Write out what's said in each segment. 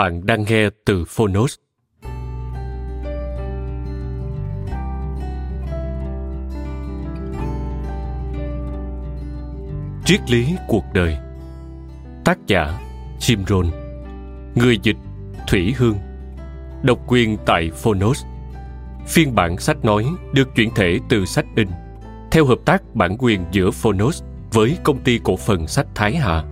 Bạn đang nghe từ Phonos. Triết lý cuộc đời. Tác giả Jim Rohn. Người dịch Thủy Hương. Độc quyền tại Phonos. Phiên bản sách nói được chuyển thể từ sách in. Theo hợp tác bản quyền giữa Phonos với công ty cổ phần sách Thái Hà.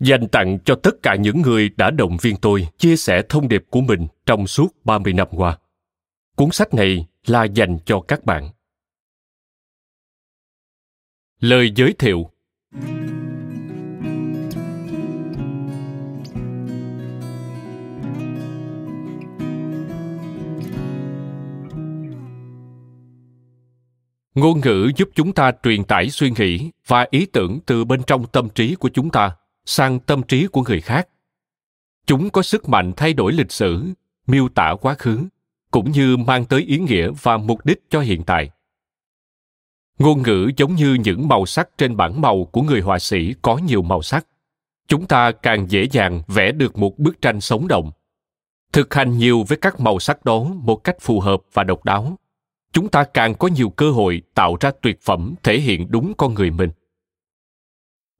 Dành tặng cho tất cả những người đã động viên tôi chia sẻ thông điệp của mình trong suốt 30 năm qua. Cuốn sách này là dành cho các bạn. Lời giới thiệu ngôn ngữ giúp chúng ta truyền tải suy nghĩ và ý tưởng từ bên trong tâm trí của chúng ta sang tâm trí của người khác. Chúng có sức mạnh thay đổi lịch sử, miêu tả quá khứ, cũng như mang tới ý nghĩa và mục đích cho hiện tại. Ngôn ngữ giống như những màu sắc trên bảng màu của người họa sĩ có nhiều màu sắc. Chúng ta càng dễ dàng vẽ được một bức tranh sống động. Thực hành nhiều với các màu sắc đó một cách phù hợp và độc đáo. Chúng ta càng có nhiều cơ hội tạo ra tuyệt phẩm thể hiện đúng con người mình.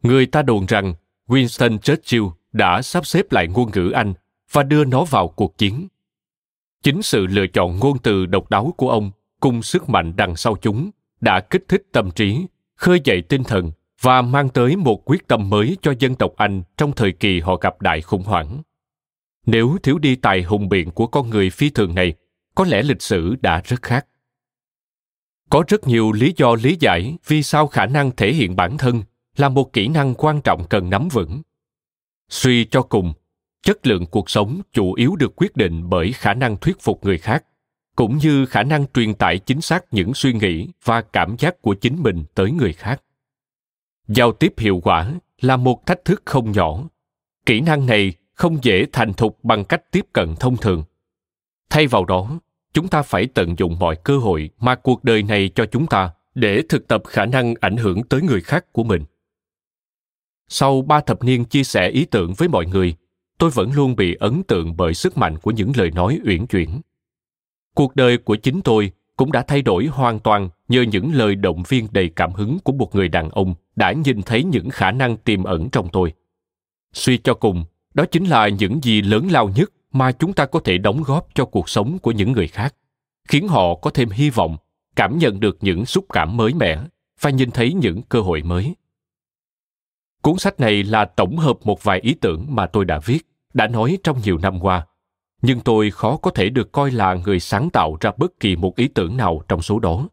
Người ta đồn rằng Winston Churchill đã sắp xếp lại ngôn ngữ Anh và đưa nó vào cuộc chiến. Chính sự lựa chọn ngôn từ độc đáo của ông cùng sức mạnh đằng sau chúng đã kích thích tâm trí, khơi dậy tinh thần và mang tới một quyết tâm mới cho dân tộc Anh trong thời kỳ họ gặp đại khủng hoảng. Nếu thiếu đi tài hùng biện của con người phi thường này, có lẽ lịch sử đã rất khác. Có rất nhiều lý do lý giải vì sao khả năng thể hiện bản thân là một kỹ năng quan trọng cần nắm vững. Suy cho cùng, chất lượng cuộc sống chủ yếu được quyết định bởi khả năng thuyết phục người khác, cũng như khả năng truyền tải chính xác những suy nghĩ và cảm giác của chính mình tới người khác. Giao tiếp hiệu quả là một thách thức không nhỏ. Kỹ năng này không dễ thành thục bằng cách tiếp cận thông thường. Thay vào đó, chúng ta phải tận dụng mọi cơ hội mà cuộc đời này cho chúng ta để thực tập khả năng ảnh hưởng tới người khác của mình sau ba thập niên chia sẻ ý tưởng với mọi người, tôi vẫn luôn bị ấn tượng bởi sức mạnh của những lời nói uyển chuyển. Cuộc đời của chính tôi cũng đã thay đổi hoàn toàn nhờ những lời động viên đầy cảm hứng của một người đàn ông đã nhìn thấy những khả năng tiềm ẩn trong tôi. Suy cho cùng, đó chính là những gì lớn lao nhất mà chúng ta có thể đóng góp cho cuộc sống của những người khác, khiến họ có thêm hy vọng, cảm nhận được những xúc cảm mới mẻ và nhìn thấy những cơ hội mới Cuốn sách này là tổng hợp một vài ý tưởng mà tôi đã viết, đã nói trong nhiều năm qua. Nhưng tôi khó có thể được coi là người sáng tạo ra bất kỳ một ý tưởng nào trong số đó.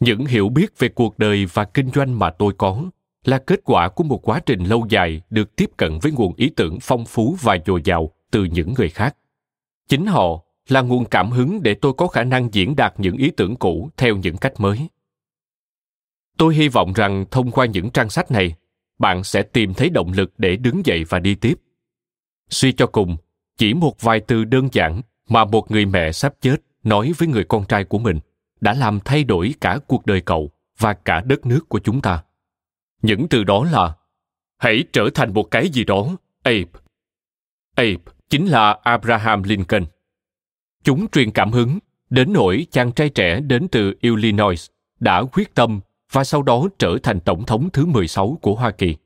Những hiểu biết về cuộc đời và kinh doanh mà tôi có là kết quả của một quá trình lâu dài được tiếp cận với nguồn ý tưởng phong phú và dồi dào từ những người khác. Chính họ là nguồn cảm hứng để tôi có khả năng diễn đạt những ý tưởng cũ theo những cách mới tôi hy vọng rằng thông qua những trang sách này bạn sẽ tìm thấy động lực để đứng dậy và đi tiếp. Suy cho cùng, chỉ một vài từ đơn giản mà một người mẹ sắp chết nói với người con trai của mình đã làm thay đổi cả cuộc đời cậu và cả đất nước của chúng ta. Những từ đó là, hãy trở thành một cái gì đó, abe. Abe chính là abraham lincoln. Chúng truyền cảm hứng đến nỗi chàng trai trẻ đến từ illinois đã quyết tâm và sau đó trở thành tổng thống thứ 16 của Hoa Kỳ.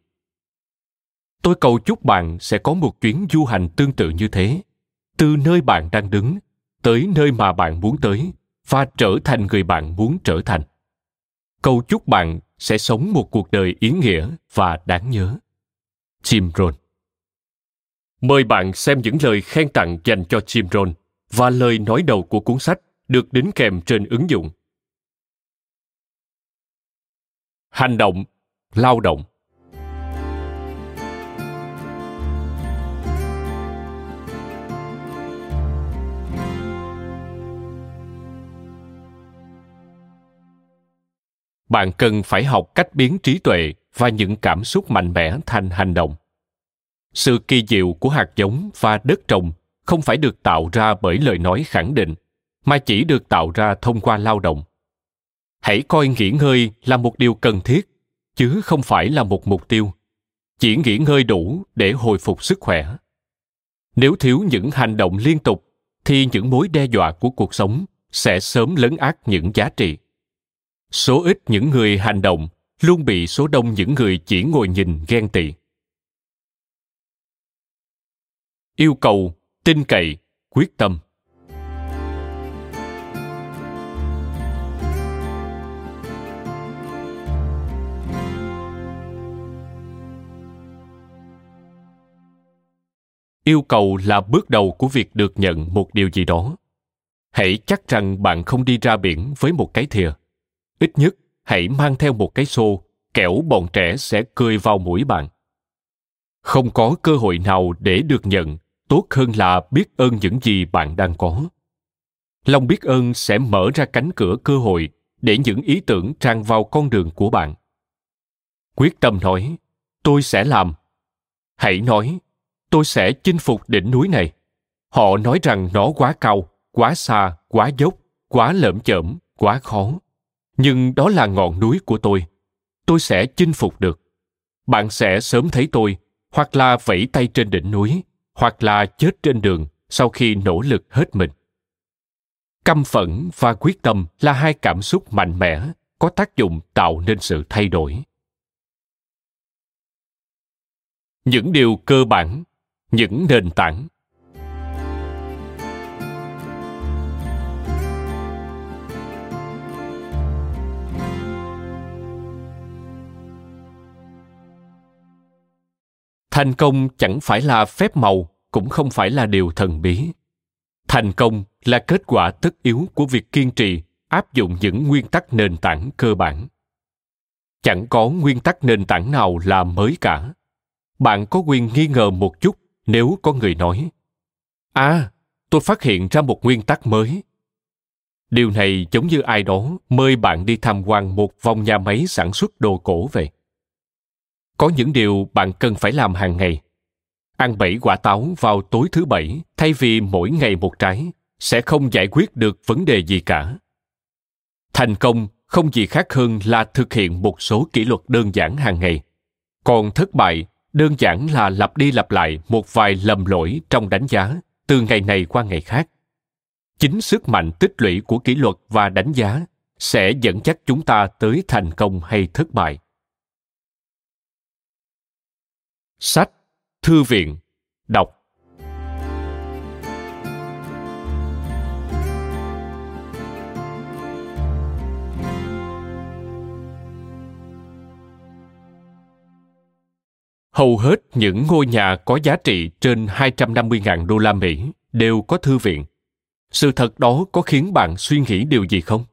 Tôi cầu chúc bạn sẽ có một chuyến du hành tương tự như thế, từ nơi bạn đang đứng tới nơi mà bạn muốn tới và trở thành người bạn muốn trở thành. Cầu chúc bạn sẽ sống một cuộc đời ý nghĩa và đáng nhớ. Jim Rohn Mời bạn xem những lời khen tặng dành cho Jim Rohn và lời nói đầu của cuốn sách được đính kèm trên ứng dụng. Hành động, lao động. bạn cần phải học cách biến trí tuệ và những cảm xúc mạnh mẽ thành hành động sự kỳ diệu của hạt giống và đất trồng không phải được tạo ra bởi lời nói khẳng định mà chỉ được tạo ra thông qua lao động hãy coi nghỉ ngơi là một điều cần thiết, chứ không phải là một mục tiêu. Chỉ nghỉ ngơi đủ để hồi phục sức khỏe. Nếu thiếu những hành động liên tục, thì những mối đe dọa của cuộc sống sẽ sớm lấn át những giá trị. Số ít những người hành động luôn bị số đông những người chỉ ngồi nhìn ghen tị. Yêu cầu, tin cậy, quyết tâm. Yêu cầu là bước đầu của việc được nhận một điều gì đó. Hãy chắc rằng bạn không đi ra biển với một cái thìa. Ít nhất, hãy mang theo một cái xô, kẻo bọn trẻ sẽ cười vào mũi bạn. Không có cơ hội nào để được nhận, tốt hơn là biết ơn những gì bạn đang có. Lòng biết ơn sẽ mở ra cánh cửa cơ hội để những ý tưởng tràn vào con đường của bạn. Quyết tâm nói, tôi sẽ làm. Hãy nói tôi sẽ chinh phục đỉnh núi này. Họ nói rằng nó quá cao, quá xa, quá dốc, quá lởm chởm, quá khó. Nhưng đó là ngọn núi của tôi. Tôi sẽ chinh phục được. Bạn sẽ sớm thấy tôi, hoặc là vẫy tay trên đỉnh núi, hoặc là chết trên đường sau khi nỗ lực hết mình. Căm phẫn và quyết tâm là hai cảm xúc mạnh mẽ, có tác dụng tạo nên sự thay đổi. Những điều cơ bản những nền tảng. Thành công chẳng phải là phép màu, cũng không phải là điều thần bí. Thành công là kết quả tất yếu của việc kiên trì, áp dụng những nguyên tắc nền tảng cơ bản. Chẳng có nguyên tắc nền tảng nào là mới cả. Bạn có quyền nghi ngờ một chút nếu có người nói à tôi phát hiện ra một nguyên tắc mới. Điều này giống như ai đó mời bạn đi tham quan một vòng nhà máy sản xuất đồ cổ về. Có những điều bạn cần phải làm hàng ngày. Ăn bảy quả táo vào tối thứ bảy, thay vì mỗi ngày một trái, sẽ không giải quyết được vấn đề gì cả. Thành công không gì khác hơn là thực hiện một số kỷ luật đơn giản hàng ngày. Còn thất bại đơn giản là lặp đi lặp lại một vài lầm lỗi trong đánh giá từ ngày này qua ngày khác. Chính sức mạnh tích lũy của kỷ luật và đánh giá sẽ dẫn dắt chúng ta tới thành công hay thất bại. Sách thư viện, đọc Hầu hết những ngôi nhà có giá trị trên 250.000 đô la Mỹ đều có thư viện. Sự thật đó có khiến bạn suy nghĩ điều gì không?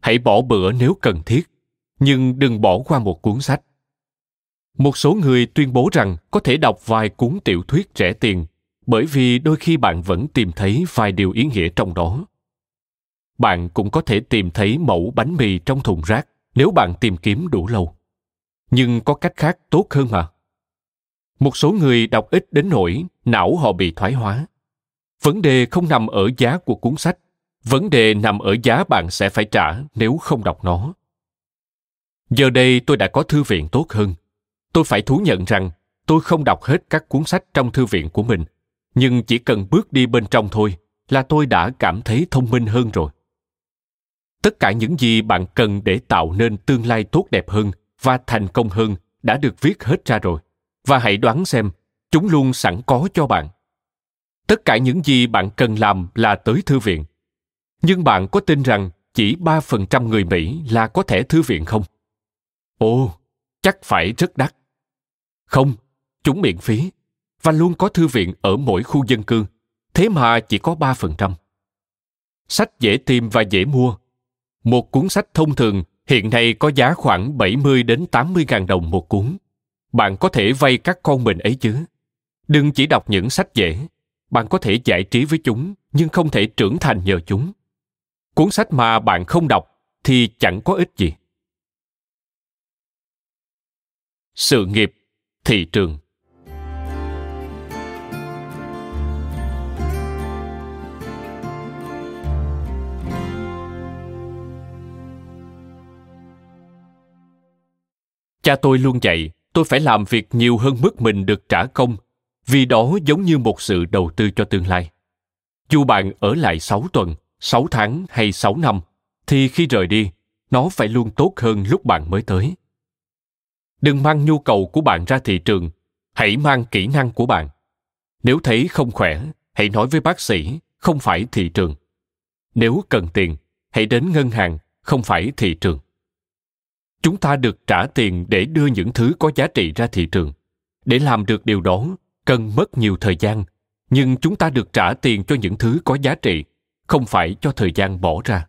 Hãy bỏ bữa nếu cần thiết, nhưng đừng bỏ qua một cuốn sách một số người tuyên bố rằng có thể đọc vài cuốn tiểu thuyết rẻ tiền bởi vì đôi khi bạn vẫn tìm thấy vài điều ý nghĩa trong đó bạn cũng có thể tìm thấy mẫu bánh mì trong thùng rác nếu bạn tìm kiếm đủ lâu nhưng có cách khác tốt hơn mà. Một số người đọc ít đến nỗi não họ bị thoái hóa. Vấn đề không nằm ở giá của cuốn sách, vấn đề nằm ở giá bạn sẽ phải trả nếu không đọc nó. Giờ đây tôi đã có thư viện tốt hơn. Tôi phải thú nhận rằng tôi không đọc hết các cuốn sách trong thư viện của mình, nhưng chỉ cần bước đi bên trong thôi là tôi đã cảm thấy thông minh hơn rồi. Tất cả những gì bạn cần để tạo nên tương lai tốt đẹp hơn và thành công hơn đã được viết hết ra rồi và hãy đoán xem chúng luôn sẵn có cho bạn tất cả những gì bạn cần làm là tới thư viện nhưng bạn có tin rằng chỉ 3% người Mỹ là có thẻ thư viện không? Ồ, chắc phải rất đắt. Không, chúng miễn phí và luôn có thư viện ở mỗi khu dân cư, thế mà chỉ có 3%. Sách dễ tìm và dễ mua. Một cuốn sách thông thường hiện nay có giá khoảng 70 đến 80 ngàn đồng một cuốn. Bạn có thể vay các con mình ấy chứ. Đừng chỉ đọc những sách dễ. Bạn có thể giải trí với chúng, nhưng không thể trưởng thành nhờ chúng. Cuốn sách mà bạn không đọc thì chẳng có ích gì. Sự nghiệp, thị trường Cha tôi luôn dạy tôi phải làm việc nhiều hơn mức mình được trả công, vì đó giống như một sự đầu tư cho tương lai. Dù bạn ở lại 6 tuần, 6 tháng hay 6 năm, thì khi rời đi, nó phải luôn tốt hơn lúc bạn mới tới. Đừng mang nhu cầu của bạn ra thị trường, hãy mang kỹ năng của bạn. Nếu thấy không khỏe, hãy nói với bác sĩ, không phải thị trường. Nếu cần tiền, hãy đến ngân hàng, không phải thị trường chúng ta được trả tiền để đưa những thứ có giá trị ra thị trường. Để làm được điều đó, cần mất nhiều thời gian, nhưng chúng ta được trả tiền cho những thứ có giá trị, không phải cho thời gian bỏ ra.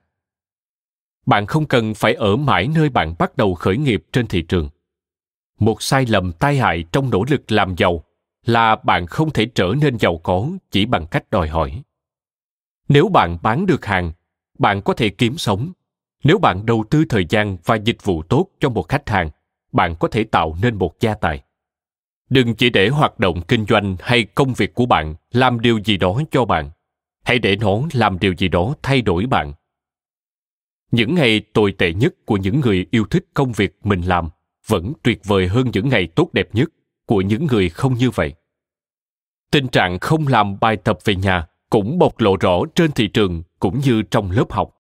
Bạn không cần phải ở mãi nơi bạn bắt đầu khởi nghiệp trên thị trường. Một sai lầm tai hại trong nỗ lực làm giàu là bạn không thể trở nên giàu có chỉ bằng cách đòi hỏi. Nếu bạn bán được hàng, bạn có thể kiếm sống nếu bạn đầu tư thời gian và dịch vụ tốt cho một khách hàng, bạn có thể tạo nên một gia tài. Đừng chỉ để hoạt động kinh doanh hay công việc của bạn làm điều gì đó cho bạn. Hãy để nó làm điều gì đó thay đổi bạn. Những ngày tồi tệ nhất của những người yêu thích công việc mình làm vẫn tuyệt vời hơn những ngày tốt đẹp nhất của những người không như vậy. Tình trạng không làm bài tập về nhà cũng bộc lộ rõ trên thị trường cũng như trong lớp học.